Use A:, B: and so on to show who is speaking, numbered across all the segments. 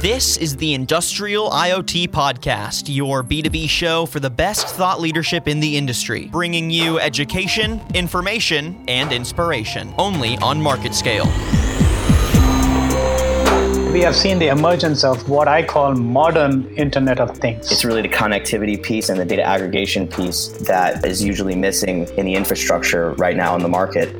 A: This is the Industrial IoT Podcast, your B2B show for the best thought leadership in the industry, bringing you education, information, and inspiration, only on MarketScale.
B: We have seen the emergence of what I call modern Internet of Things.
C: It's really the connectivity piece and the data aggregation piece that is usually missing in the infrastructure right now in the market.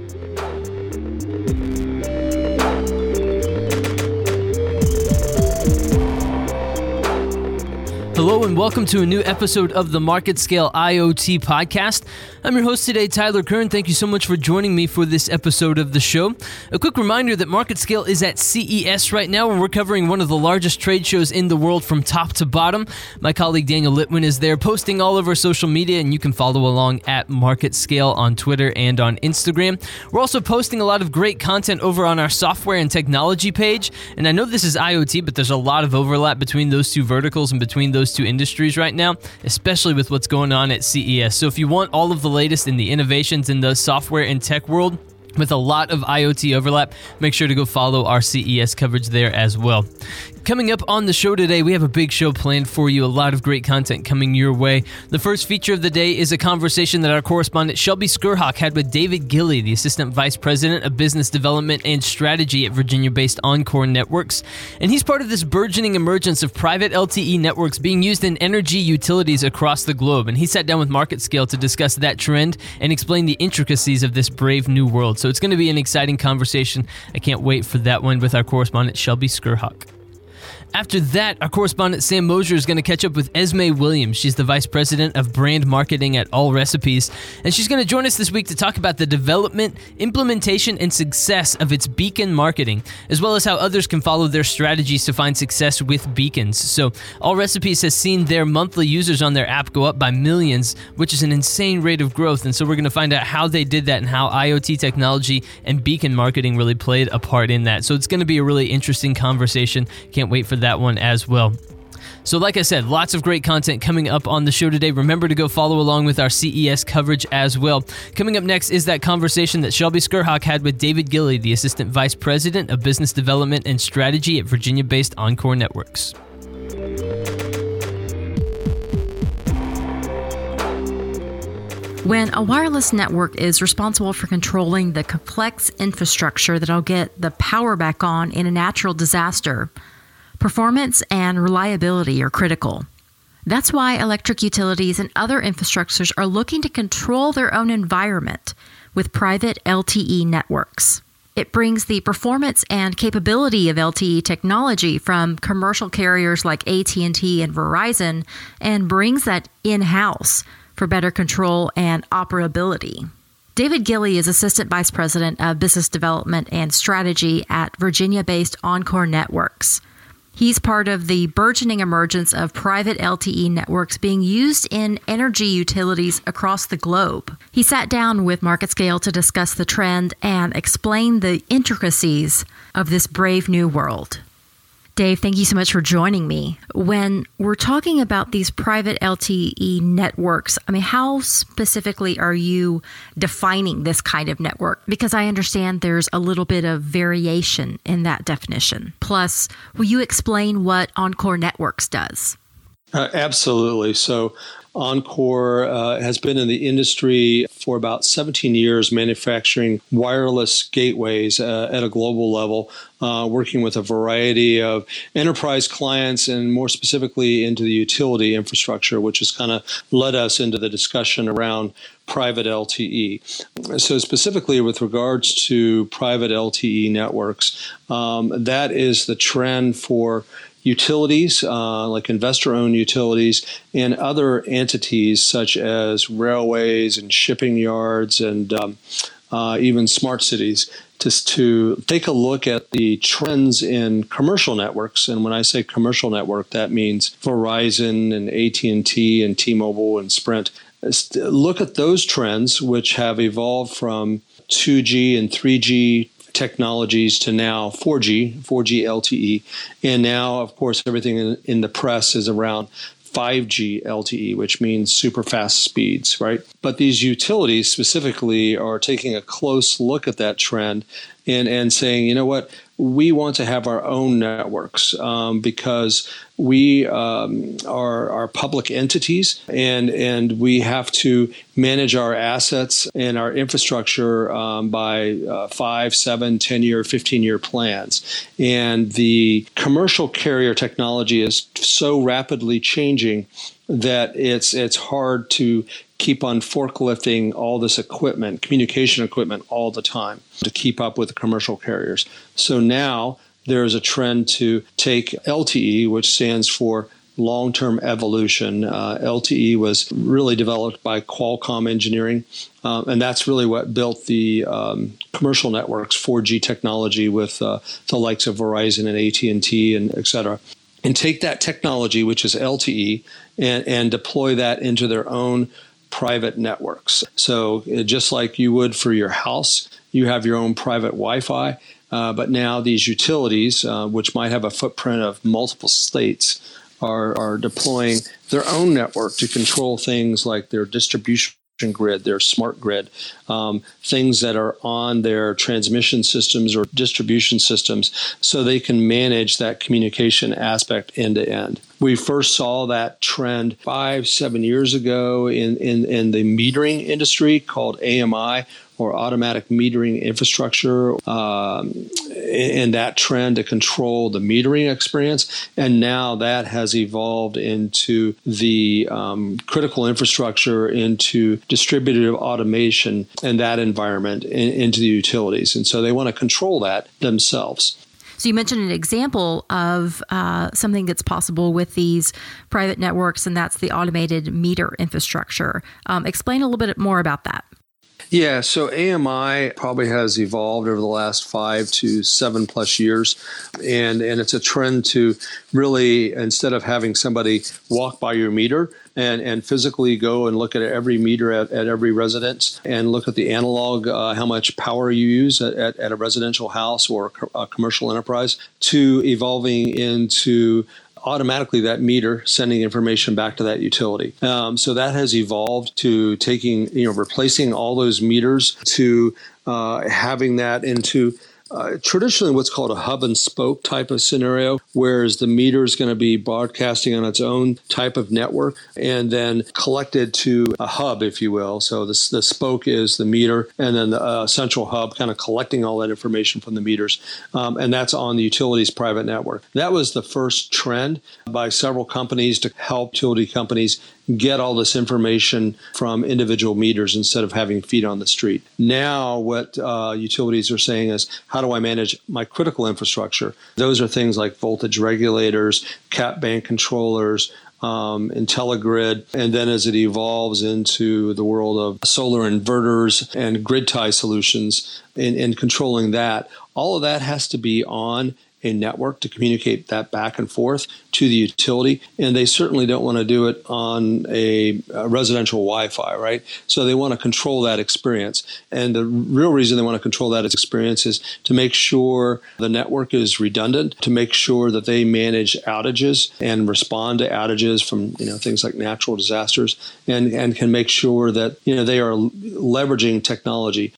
D: Hello and welcome to a new episode of the MarketScale IoT podcast. I'm your host today, Tyler Kern. Thank you so much for joining me for this episode of the show. A quick reminder that MarketScale is at CES right now, and we're covering one of the largest trade shows in the world from top to bottom. My colleague Daniel Litwin is there posting all over social media, and you can follow along at MarketScale on Twitter and on Instagram. We're also posting a lot of great content over on our software and technology page. And I know this is IoT, but there's a lot of overlap between those two verticals and between those two industries right now, especially with what's going on at CES. So if you want all of the latest in the innovations in the software and tech world, with a lot of IoT overlap, make sure to go follow our CES coverage there as well. Coming up on the show today, we have a big show planned for you, a lot of great content coming your way. The first feature of the day is a conversation that our correspondent Shelby Skrhak had with David Gilley, the Assistant Vice President of Business Development and Strategy at Virginia based Encore Networks. And he's part of this burgeoning emergence of private LTE networks being used in energy utilities across the globe. And he sat down with MarketScale to discuss that trend and explain the intricacies of this brave new world. So it's going to be an exciting conversation. I can't wait for that one with our correspondent Shelby Skrhak. After that, our correspondent Sam Mosher is going to catch up with Esmée Williams. She's the vice president of brand marketing at Allrecipes, and she's going to join us this week to talk about the development, implementation, and success of its beacon marketing, as well as how others can follow their strategies to find success with beacons. So, Allrecipes has seen their monthly users on their app go up by millions, which is an insane rate of growth. And so, we're going to find out how they did that and how IoT technology and beacon marketing really played a part in that. So, it's going to be a really interesting conversation. Can't wait for that one as well. So, like I said, lots of great content coming up on the show today. Remember to go follow along with our CES coverage as well. Coming up next is that conversation that Shelby Skrhak had with David Gilley, the Assistant Vice President of Business Development and Strategy at Virginia based Encore Networks.
E: When a wireless network is responsible for controlling the complex infrastructure that'll get the power back on in a natural disaster, Performance and reliability are critical. That's why electric utilities and other infrastructures are looking to control their own environment with private LTE networks. It brings the performance and capability of LTE technology from commercial carriers like AT&T and Verizon and brings that in-house for better control and operability. David Gilley is Assistant Vice President of Business Development and Strategy at Virginia-based Encore Networks. He's part of the burgeoning emergence of private LTE networks being used in energy utilities across the globe. He sat down with MarketScale to discuss the trend and explain the intricacies of this brave new world. Dave, thank you so much for joining me. When we're talking about these private LTE networks, I mean, how specifically are you defining this kind of network? Because I understand there's a little bit of variation in that definition. Plus, will you explain what Encore Networks does?
F: Uh, absolutely. So, Encore uh, has been in the industry for about 17 years, manufacturing wireless gateways uh, at a global level, uh, working with a variety of enterprise clients and more specifically into the utility infrastructure, which has kind of led us into the discussion around private LTE. So, specifically with regards to private LTE networks, um, that is the trend for utilities, uh, like investor owned utilities, and other entities such as railways and shipping yards and um, uh, even smart cities. Just to take a look at the trends in commercial networks, and when I say commercial network, that means Verizon and AT and T and T-Mobile and Sprint. Look at those trends, which have evolved from 2G and 3G technologies to now 4G, 4G LTE, and now, of course, everything in, in the press is around 5G LTE, which means super fast speeds, right? But these utilities specifically are taking a close look at that trend and, and saying, you know what, we want to have our own networks um, because we um, are, are public entities and, and we have to manage our assets and our infrastructure um, by uh, five, seven, 10 year, 15 year plans. And the commercial carrier technology is so rapidly changing that it's it's hard to keep on forklifting all this equipment, communication equipment, all the time to keep up with the commercial carriers. So now there is a trend to take LTE, which stands for long term evolution. Uh, LTE was really developed by Qualcomm Engineering, uh, and that's really what built the um, commercial networks, 4G technology with uh, the likes of Verizon and AT&T and et cetera. And take that technology, which is LTE, and, and deploy that into their own private networks. So, uh, just like you would for your house, you have your own private Wi Fi. Uh, but now these utilities, uh, which might have a footprint of multiple states, are, are deploying their own network to control things like their distribution grid, their smart grid, um, things that are on their transmission systems or distribution systems, so they can manage that communication aspect end to end. We first saw that trend five, seven years ago in, in, in the metering industry called AMI, or automatic metering infrastructure um, and that trend to control the metering experience. And now that has evolved into the um, critical infrastructure, into distributed automation and that environment in, into the utilities. And so they want to control that themselves.
E: So you mentioned an example of uh, something that's possible with these private networks, and that's the automated meter infrastructure. Um, explain a little bit more about that.
F: Yeah, so AMI probably has evolved over the last five to seven plus years, and and it's a trend to really instead of having somebody walk by your meter and and physically go and look at every meter at, at every residence and look at the analog uh, how much power you use at, at, at a residential house or a commercial enterprise to evolving into automatically that meter sending information back to that utility. Um, so that has evolved to taking, you know, replacing all those meters to uh, having that into uh, traditionally what's called a hub and spoke type of scenario, whereas the meter is going to be broadcasting on its own type of network and then collected to a hub, if you will. So the, the spoke is the meter, and then the uh, central hub kind of collecting all that information from the meters. Um, and that's on the utilities private network. That was the first trend by several companies to help utility companies get all this information from individual meters instead of having feet on the street. Now, what uh, utilities are saying is, how do I manage my critical infrastructure? Those are things like voltage regulators, cap bank controllers, um, IntelliGrid, and then as it evolves into the world of solar inverters and grid tie solutions and controlling that, all of that has to be on a network to communicate that back and forth to the utility. And they certainly don't want to do it on a, a residential Wi Fi, right? So they want to control that experience. And the real reason they want to control that experience is to make sure the network is redundant, to make sure that they manage outages and respond to outages from you know things like natural disasters and, and can make sure that you know they are leveraging technology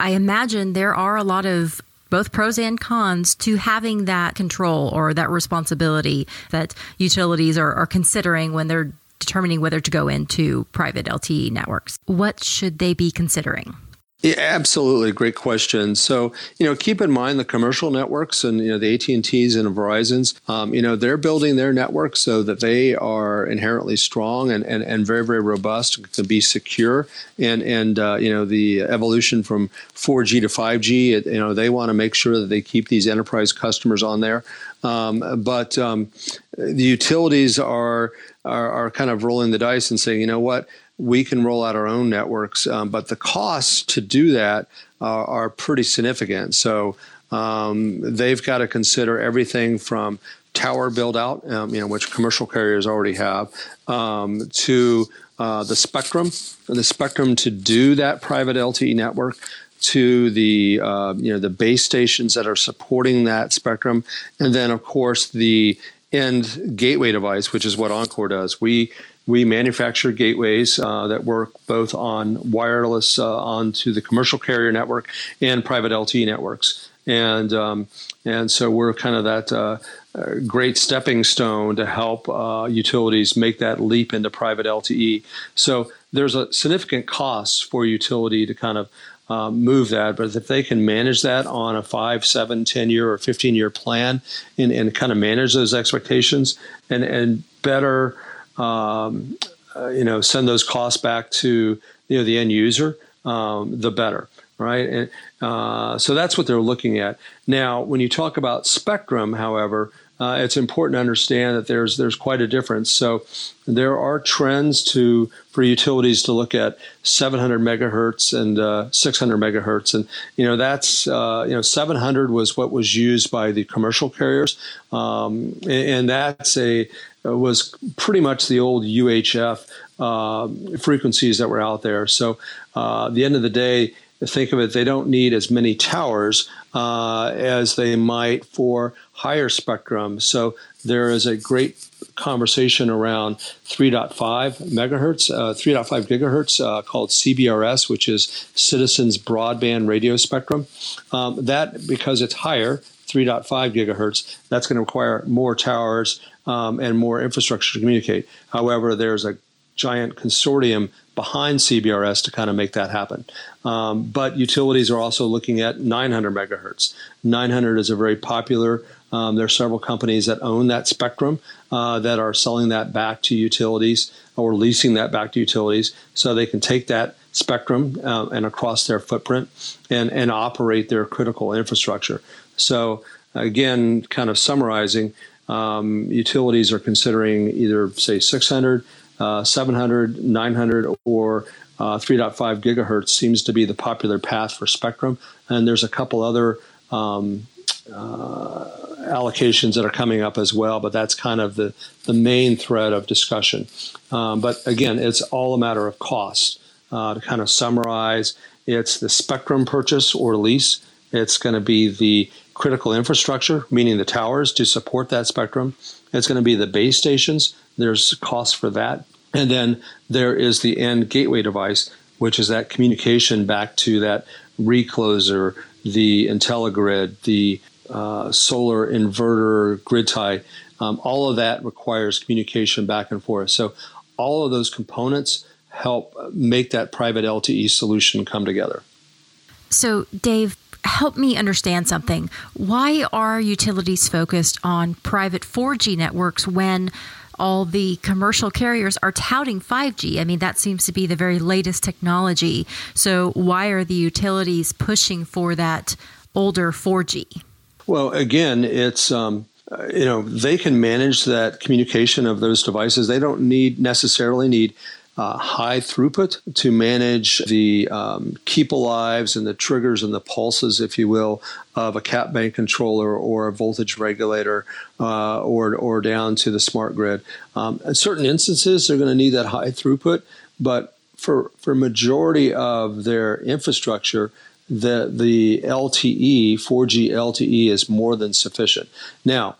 E: I imagine there are a lot of both pros and cons to having that control or that responsibility that utilities are, are considering when they're determining whether to go into private LTE networks. What should they be considering?
F: Yeah, absolutely, great question. So, you know, keep in mind the commercial networks and you know the AT and T's and Verizon's. Um, you know, they're building their networks so that they are inherently strong and, and, and very very robust, to be secure. And and uh, you know the evolution from 4G to 5G. It, you know, they want to make sure that they keep these enterprise customers on there. Um, but um, the utilities are, are are kind of rolling the dice and saying, you know what we can roll out our own networks, um, but the costs to do that uh, are pretty significant. So um, they've got to consider everything from tower build out, um, you know, which commercial carriers already have, um, to uh, the spectrum, the spectrum to do that private LTE network, to the uh, you know the base stations that are supporting that spectrum, and then of course the end gateway device, which is what Encore does. We we manufacture gateways uh, that work both on wireless uh, onto the commercial carrier network and private LTE networks. and um, and so we're kind of that uh, uh, great stepping stone to help uh, utilities make that leap into private LTE. So there's a significant cost for utility to kind of um, move that. But if they can manage that on a five, seven, 10 year or 15 year plan and, and kind of manage those expectations and, and better, um, uh, you know, send those costs back to, you know, the end user, um, the better. Right. And uh, so that's what they're looking at. Now, when you talk about spectrum, however, uh, it's important to understand that there's there's quite a difference. So there are trends to for utilities to look at 700 megahertz and uh, 600 megahertz, and you know that's uh, you know 700 was what was used by the commercial carriers, um, and, and, that's a was pretty much the old UHF uh, frequencies that were out there. So uh, at the end of the day think of it, they don't need as many towers uh, as they might for higher spectrum. So there is a great conversation around 3.5 megahertz, uh, 3.5 gigahertz uh, called CBRS, which is Citizens Broadband Radio Spectrum. Um, that, because it's higher, 3.5 gigahertz, that's going to require more towers um, and more infrastructure to communicate. However, there's a giant consortium behind CBRS to kind of make that happen. Um, but utilities are also looking at 900 megahertz. 900 is a very popular. Um, there are several companies that own that spectrum uh, that are selling that back to utilities or leasing that back to utilities, so they can take that spectrum uh, and across their footprint and and operate their critical infrastructure. So again, kind of summarizing, um, utilities are considering either say 600 uh, 700, 900, or uh, 3.5 gigahertz seems to be the popular path for spectrum. And there's a couple other um, uh, allocations that are coming up as well, but that's kind of the, the main thread of discussion. Um, but again, it's all a matter of cost. Uh, to kind of summarize, it's the spectrum purchase or lease. It's going to be the critical infrastructure, meaning the towers to support that spectrum. It's going to be the base stations. There's cost for that. And then there is the end gateway device, which is that communication back to that recloser, the IntelliGrid, the uh, solar inverter grid tie. Um, all of that requires communication back and forth. So all of those components help make that private LTE solution come together.
E: So, Dave, help me understand something. Why are utilities focused on private 4G networks when all the commercial carriers are touting 5G? I mean, that seems to be the very latest technology. So, why are the utilities pushing for that older 4G?
F: Well, again, it's. Um, you know they can manage that communication of those devices they don't need necessarily need uh, high throughput to manage the um, keep alives and the triggers and the pulses, if you will, of a cap bank controller or a voltage regulator uh, or, or down to the smart grid. Um, in certain instances, they're going to need that high throughput, but for, for majority of their infrastructure, the, the LTE, 4G LTE is more than sufficient. Now,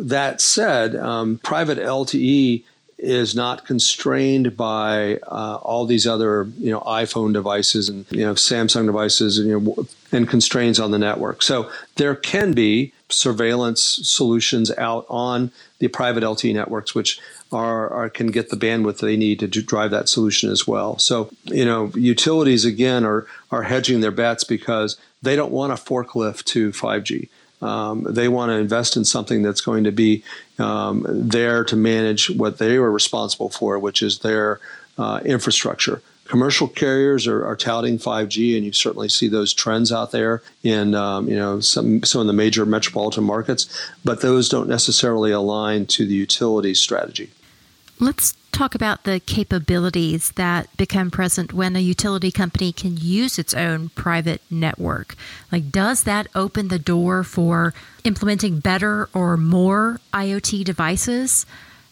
F: that said, um, private LTE is not constrained by uh, all these other you know iPhone devices and you know Samsung devices and you know and constraints on the network. So there can be surveillance solutions out on the private LTE networks, which are, are, can get the bandwidth they need to drive that solution as well. So you know utilities again are are hedging their bets because they don't want a forklift to 5G. Um, they want to invest in something that's going to be um, there to manage what they were responsible for, which is their uh, infrastructure. Commercial carriers are, are, touting 5G, and you certainly see those trends out there in um, you know some some of the major metropolitan markets, but those don't necessarily align to the utility strategy.
E: Let's talk about the capabilities that become present when a utility company can use its own private network. Like, does that open the door for implementing better or more IoT devices?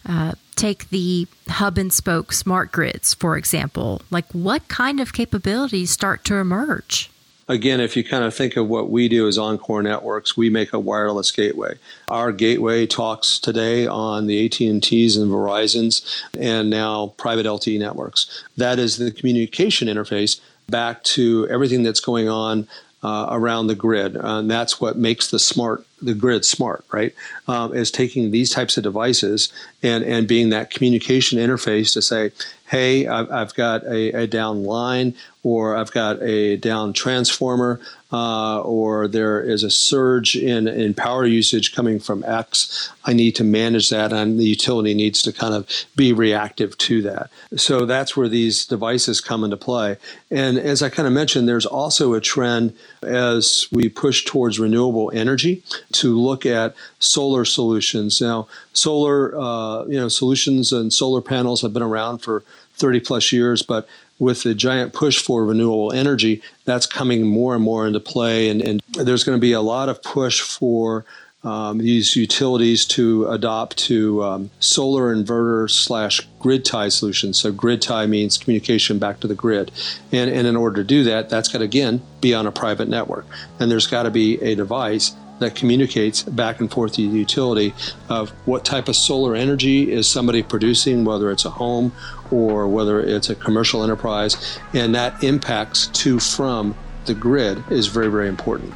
E: Uh, take the hub and spoke smart grids, for example. Like, what kind of capabilities start to emerge?
F: Again, if you kind of think of what we do as Encore Networks, we make a wireless gateway. Our gateway talks today on the AT&Ts and Verizons and now private LTE networks. That is the communication interface back to everything that's going on uh, around the grid. and that's what makes the smart the grid smart, right? Um, is taking these types of devices and and being that communication interface to say, hey, I've, I've got a, a, down line, or I've got a down transformer, uh, or there is a surge in, in power usage coming from X. I need to manage that, and the utility needs to kind of be reactive to that. So that's where these devices come into play. And as I kind of mentioned, there's also a trend as we push towards renewable energy to look at solar solutions. Now, solar, uh, you know, solutions and solar panels have been around for 30 plus years, but with the giant push for renewable energy, that's coming more and more into play. And, and there's going to be a lot of push for um, these utilities to adopt to um, solar inverter slash grid tie solutions. So grid tie means communication back to the grid, and, and in order to do that, that's got to again be on a private network, and there's got to be a device that communicates back and forth to the utility of what type of solar energy is somebody producing, whether it's a home or whether it's a commercial enterprise, and that impacts to from the grid is very, very important.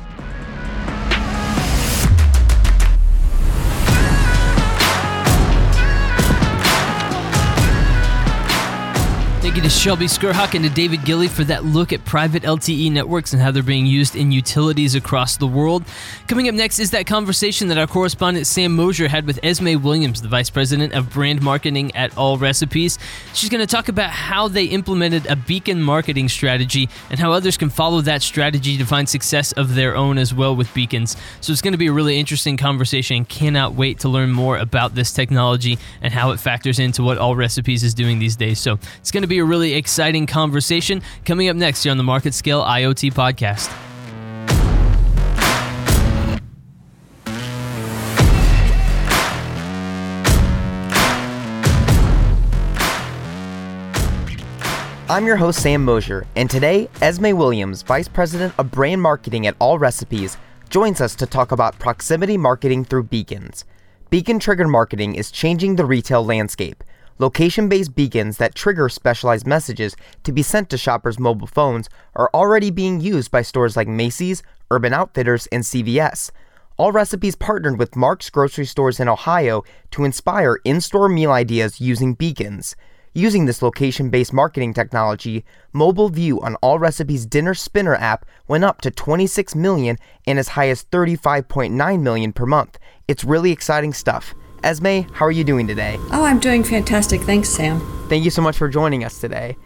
D: Thank you to Shelby Skrhak and to David Gilley for that look at private LTE networks and how they're being used in utilities across the world. Coming up next is that conversation that our correspondent Sam Mosher had with Esmée Williams, the Vice President of Brand Marketing at Allrecipes. She's going to talk about how they implemented a beacon marketing strategy and how others can follow that strategy to find success of their own as well with beacons. So it's going to be a really interesting conversation. Cannot wait to learn more about this technology and how it factors into what Allrecipes is doing these days. So it's going to be a really exciting conversation coming up next here on the MarketScale IoT podcast.
G: I'm your host, Sam Mosher, and today, Esmée Williams, Vice President of Brand Marketing at Allrecipes, joins us to talk about proximity marketing through beacons. Beacon triggered marketing is changing the retail landscape, Location based beacons that trigger specialized messages to be sent to shoppers' mobile phones are already being used by stores like Macy's, Urban Outfitters, and CVS. Allrecipes partnered with Marc's grocery stores in Ohio to inspire in store meal ideas using beacons. Using this location based marketing technology, mobile view on Allrecipes Dinner Spinner app went up to 26 million and as high as 35.9 million per month. It's really exciting stuff. Esmée, how are you doing today?
H: Oh, I'm doing fantastic. Thanks, Sam.
G: Thank you so much for joining us today.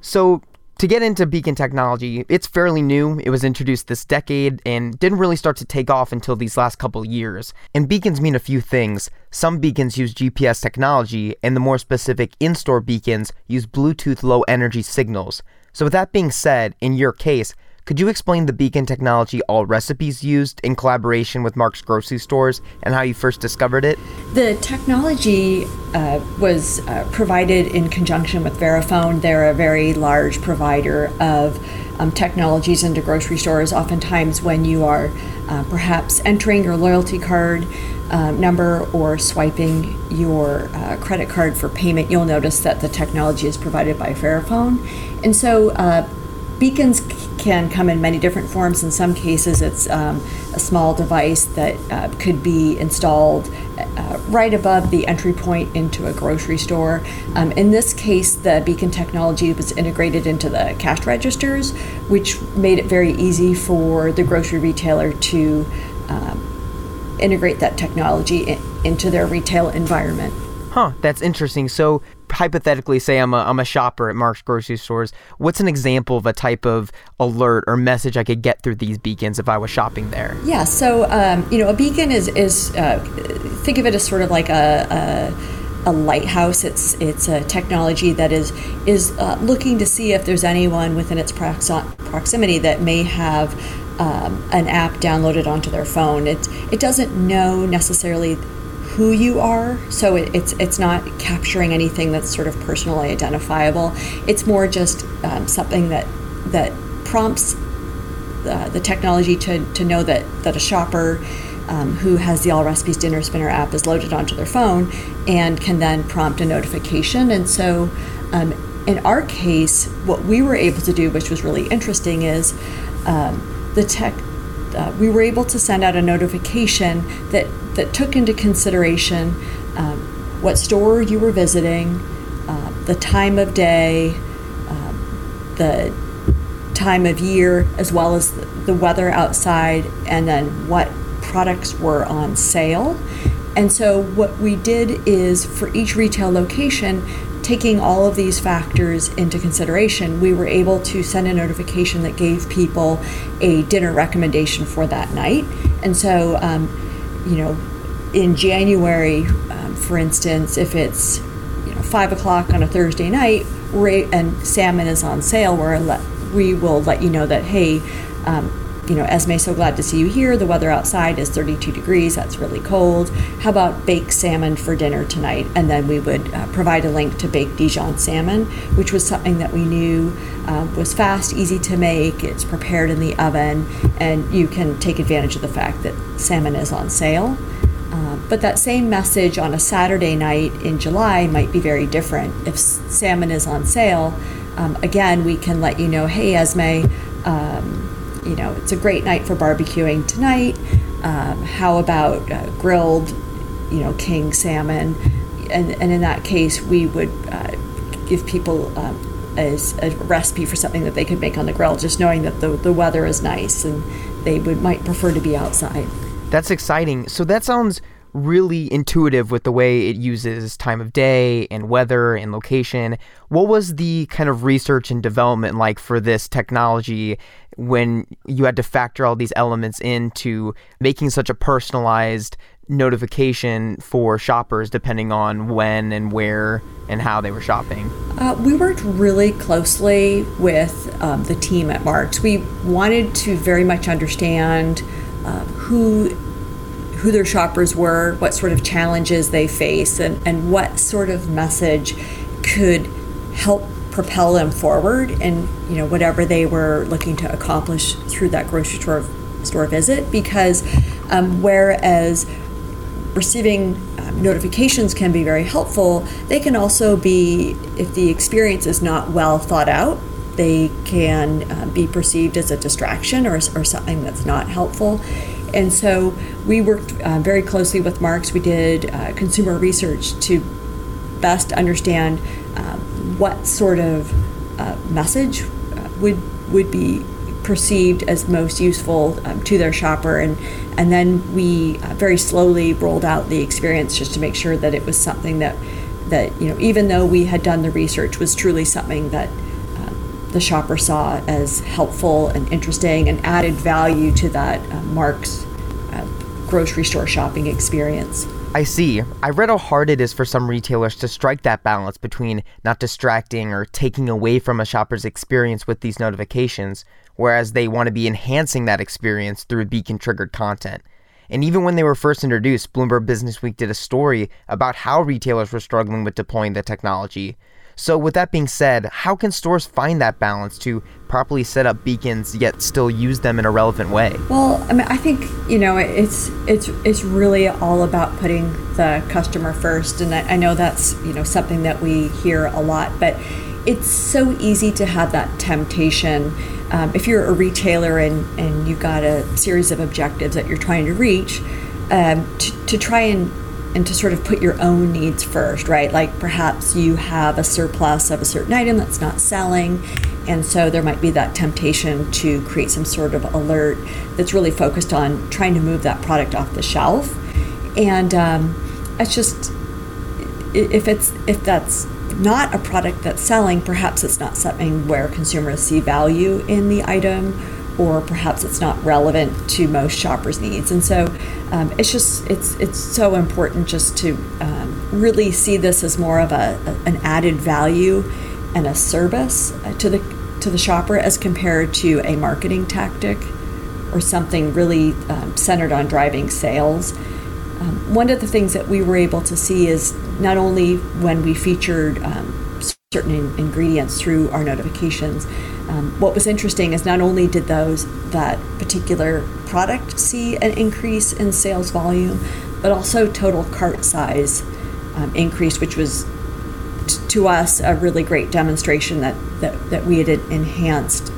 G: So, to get into beacon technology, it's fairly new. It was introduced this decade and didn't really start to take off until these last couple years. And beacons mean a few things. Some beacons use GPS technology, and the more specific in store beacons use Bluetooth low energy signals. So, with that being said, in your case, could you explain the beacon technology Allrecipes used in collaboration with Marc's grocery stores and how you first discovered it?
H: The technology uh, was uh, provided in conjunction with Verifone. They're a very large provider of um, technologies into grocery stores. Oftentimes, when you are uh, perhaps entering your loyalty card uh, number or swiping your uh, credit card for payment, you'll notice that the technology is provided by Verifone. And so, uh, beacons can come in many different forms. In some cases, it's um, a small device that uh, could be installed uh, right above the entry point into a grocery store. Um, in this case, the beacon technology was integrated into the cash registers, which made it very easy for the grocery retailer to um, integrate that technology in, into their retail environment.
G: Huh, that's interesting. So hypothetically say I'm a, I'm a shopper at Marc's grocery stores, what's an example of a type of alert or message I could get through these beacons if I was shopping there?
H: Yeah, so um, you know, a beacon is is uh, think of it as sort of like a, a, a lighthouse. It's it's a technology that is is uh, looking to see if there's anyone within its proximity that may have um, an app downloaded onto their phone. It it doesn't know necessarily who you are. So it, it's it's not capturing anything that's sort of personally identifiable. It's more just um, something that that prompts uh, the technology to, to know that that a shopper um, who has the Allrecipes Dinner Spinner app is loaded onto their phone and can then prompt a notification. And so, um, in our case, what we were able to do, which was really interesting, is um, the tech, uh, we were able to send out a notification that, that took into consideration um, what store you were visiting, uh, the time of day, um, the time of year, as well as the weather outside, and then what products were on sale. And so, what we did is for each retail location, taking all of these factors into consideration, we were able to send a notification that gave people a dinner recommendation for that night. And so, um, you know, in January, um, for instance, if it's you know five o'clock on a Thursday night, and salmon is on sale, where we will let you know that hey. Um, you know, Esmée, so glad to see you here. The weather outside is 32 degrees. That's really cold. How about baked salmon for dinner tonight? And then we would uh, provide a link to baked Dijon salmon, which was something that we knew uh, was fast, easy to make. It's prepared in the oven, and you can take advantage of the fact that salmon is on sale. Uh, but that same message on a Saturday night in July might be very different. If salmon is on sale, um, again, we can let you know, hey, Esmée, um, you know, it's a great night for barbecuing tonight. Um, how about uh, grilled, you know, king salmon? And, and in that case, we would uh, give people um, as a recipe for something that they could make on the grill, just knowing that the, the weather is nice and they would might prefer to be outside.
G: That's exciting. So that sounds really intuitive with the way it uses time of day and weather and location. What was the kind of research and development like for this technology when you had to factor all these elements into making such a personalized notification for shoppers depending on when and where and how they were shopping?
H: Uh, we worked really closely with um, the team at Marc's. We wanted to very much understand uh, who who their shoppers were, what sort of challenges they face, and, and what sort of message could help propel them forward and you know whatever they were looking to accomplish through that grocery store store visit. Because um, whereas receiving um, notifications can be very helpful they can also be if the experience is not well thought out they can uh, be perceived as a distraction or, or something that's not helpful and so we worked uh, very closely with Marc's. We did uh, consumer research to best understand um, what sort of uh, message uh, would would be perceived as most useful um, to their shopper and and then we uh, very slowly rolled out the experience just to make sure that it was something that that you know even though we had done the research was truly something that the shopper saw as helpful and interesting and added value to that uh, Marc's uh, grocery store shopping experience.
G: I see. I read how hard it is for some retailers to strike that balance between not distracting or taking away from a shopper's experience with these notifications, whereas they want to be enhancing that experience through beacon triggered content. And even when they were first introduced, Bloomberg Businessweek did a story about how retailers were struggling with deploying the technology. So, with that being said, how can stores find that balance to properly set up beacons yet still use them in a relevant way?
H: Well, I mean, I think you know it's it's it's really all about putting the customer first, and I, I know that's you know something that we hear a lot, but it's so easy to have that temptation. Um, if you're a retailer and, and you've got a series of objectives that you're trying to reach, um, to, to try and and to sort of put your own needs first, right? Like perhaps you have a surplus of a certain item that's not selling, and so there might be that temptation to create some sort of alert that's really focused on trying to move that product off the shelf. And um, it's just if it's if that's not a product that's selling, perhaps it's not something where consumers see value in the item or perhaps it's not relevant to most shoppers' needs. And so um, it's just it's it's so important just to um, really see this as more of a, a, an added value and a service uh, to the to the shopper as compared to a marketing tactic or something really um, centered on driving sales. Um, one of the things that we were able to see is not only when we featured um, certain in- ingredients through our notifications, um, what was interesting is not only did those that particular product see an increase in sales volume, but also total cart size um, increase, which was t- to us a really great demonstration that, that, that we had enhanced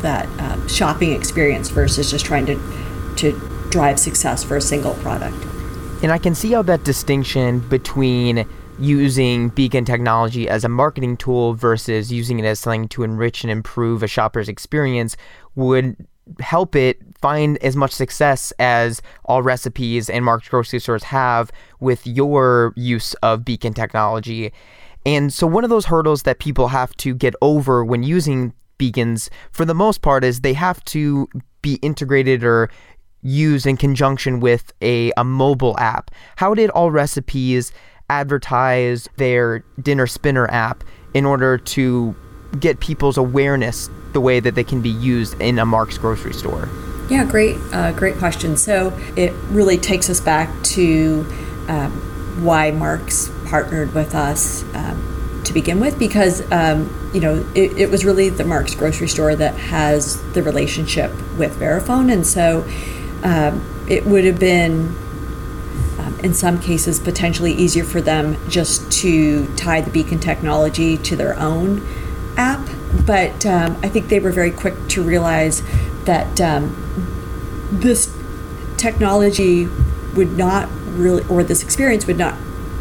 H: that uh, shopping experience versus just trying to to drive success for a single product.
G: And I can see how that distinction between using beacon technology as a marketing tool versus using it as something to enrich and improve a shopper's experience would help it find as much success as Allrecipes and Marc's grocery stores have with your use of beacon technology. And so, one of those hurdles that people have to get over when using beacons, for the most part, is they have to be integrated or used in conjunction with a, a mobile app. How did Allrecipes advertise their Dinner Spinner app in order to get people's awareness the way that they can be used in a Marc's grocery store?
H: Yeah, great, uh, great question. So it really takes us back to um, why Marc's partnered with us um, to begin with, because um, you know it, it, was really the Marc's grocery store that has the relationship with Verifone, and so um, it would have been um, in some cases potentially easier for them just to tie the beacon technology to their own app. But um, I think they were very quick to realize that um, this technology would not really, or this experience would not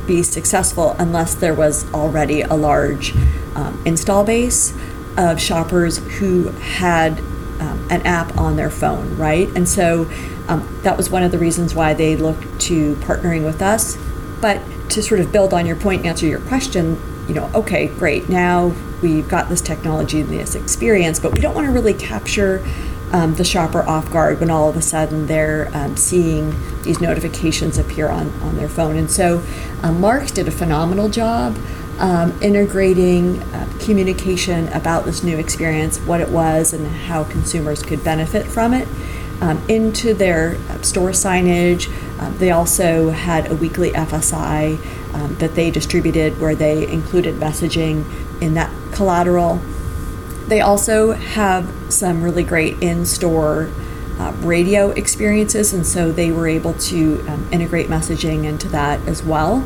H: be successful unless there was already a large um, install base of shoppers who had um, an app on their phone, right? And so um, that was one of the reasons why they looked to partnering with us. But to sort of build on your point, answer your question, you know, okay, great. Now we've got this technology and this experience, but we don't want to really capture um, the shopper off guard when all of a sudden they're um, seeing these notifications appear on, on their phone. And so um, Marc's did a phenomenal job um, integrating uh, communication about this new experience, what it was, and how consumers could benefit from it. Um, into their uh, store signage. Um, they also had a weekly FSI um, that they distributed where they included messaging in that collateral. They also have some really great in store uh, radio experiences, and so they were able to um, integrate messaging into that as well.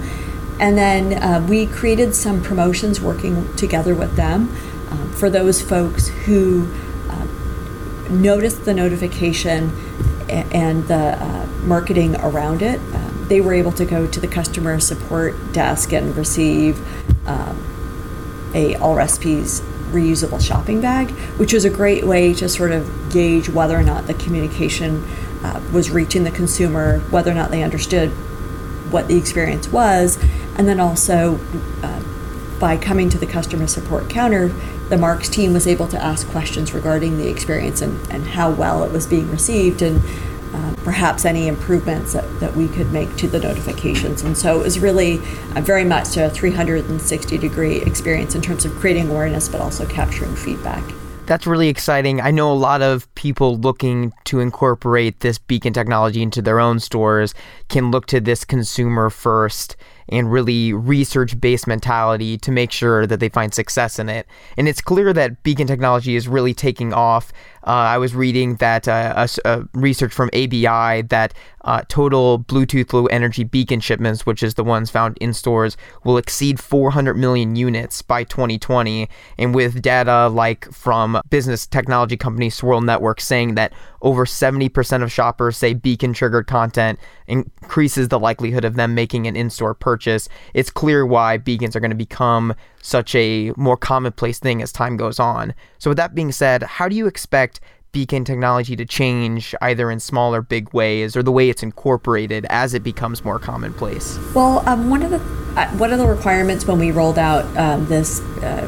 H: And then uh, we created some promotions working together with them um, for those folks who noticed the notification and the uh, marketing around it. Um, they were able to go to the customer support desk and receive um, a Allrecipes reusable shopping bag, which was a great way to sort of gauge whether or not the communication uh, was reaching the consumer, whether or not they understood what the experience was, and then also uh, by coming to the customer support counter, the Marc's team was able to ask questions regarding the experience and, and how well it was being received and uh, perhaps any improvements that, that we could make to the notifications. And so it was really uh, very much a 360 degree experience in terms of creating awareness, but also capturing feedback.
G: That's really exciting. I know a lot of people looking to incorporate this beacon technology into their own stores can look to this consumer first and really research based mentality to make sure that they find success in it. And it's clear that beacon technology is really taking off. Uh, I was reading that uh, a, a research from ABI that uh, total Bluetooth Low Energy beacon shipments, which is the ones found in stores, will exceed 400 million units by 2020. And with data like from business technology company Swirl Network saying that over 70% of shoppers say beacon triggered content increases the likelihood of them making an in store purchase, it's clear why beacons are going to become such a more commonplace thing as time goes on. So, with that being said, how do you expect beacon technology to change either in small or big ways or the way it's incorporated as it becomes more commonplace?
H: Well, um, one of the uh, one of the requirements when we rolled out um, this uh,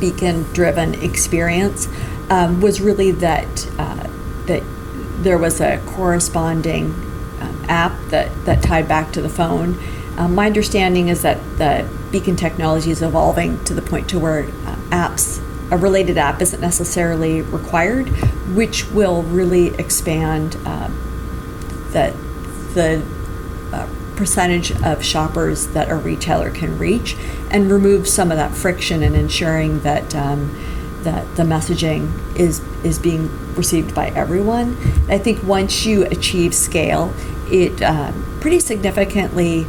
H: beacon-driven experience um, was really that uh, that there was a corresponding um, app that that tied back to the phone. Um, my understanding is that the beacon technology is evolving to the point to where uh, apps a related app isn't necessarily required, which will really expand uh, the, the uh, percentage of shoppers that a retailer can reach and remove some of that friction in ensuring that um, that the messaging is is being received by everyone. I think once you achieve scale, it uh, pretty significantly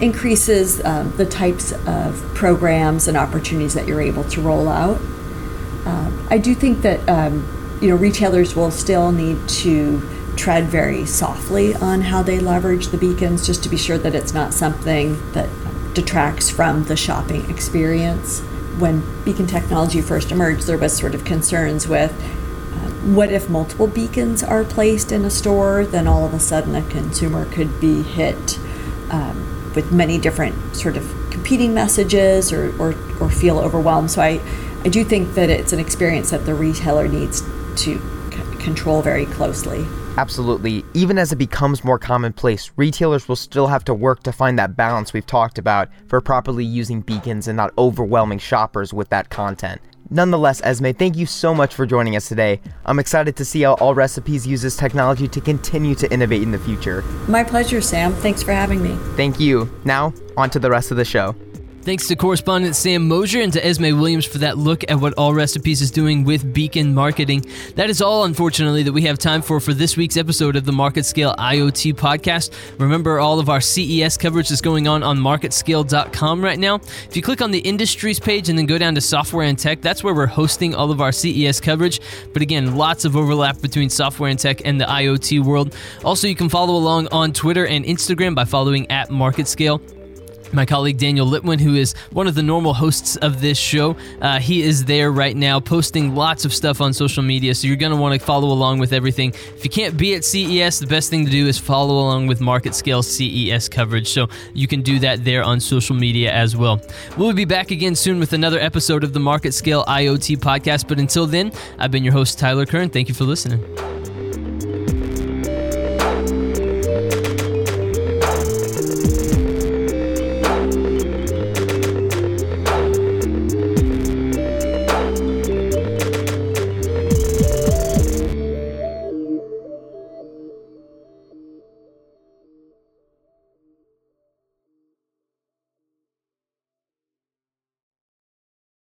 H: increases um, the types of programs and opportunities that you're able to roll out. Um, I do think that um, you know retailers will still need to tread very softly on how they leverage the beacons, just to be sure that it's not something that detracts from the shopping experience. When beacon technology first emerged, there was sort of concerns with what if multiple beacons are placed in a store? Then all of a sudden, a consumer could be hit um, with many different sort of competing messages or, or, or feel overwhelmed. So I, I do think that it's an experience that the retailer needs to c- control very closely.
G: Absolutely. Even as it becomes more commonplace, retailers will still have to work to find that balance we've talked about for properly using beacons and not overwhelming shoppers with that content. Nonetheless, Esmée, thank you so much for joining us today. I'm excited to see how Allrecipes uses technology to continue to innovate in the future.
H: My pleasure, Sam. Thanks for having me.
G: Thank you. Now, on to the rest of the show.
D: Thanks to correspondent Sam Mosher and to Esmée Williams for that look at what Allrecipes is doing with Beacon Marketing. That is all, unfortunately, that we have time for for this week's episode of the MarketScale IoT podcast. Remember, all of our CES coverage is going on on marketscale.com right now. If you click on the industries page and then go down to software and tech, that's where we're hosting all of our CES coverage. But again, lots of overlap between software and tech and the IoT world. Also, you can follow along on Twitter and Instagram by following at MarketScale my colleague Daniel Litwin, who is one of the normal hosts of this show. Uh, he is there right now posting lots of stuff on social media, so you're going to want to follow along with everything. If you can't be at CES, the best thing to do is follow along with MarketScale CES coverage, so you can do that there on social media as well. We'll be back again soon with another episode of the MarketScale IoT podcast, but until then, I've been your host, Tyler Kern. Thank you for listening.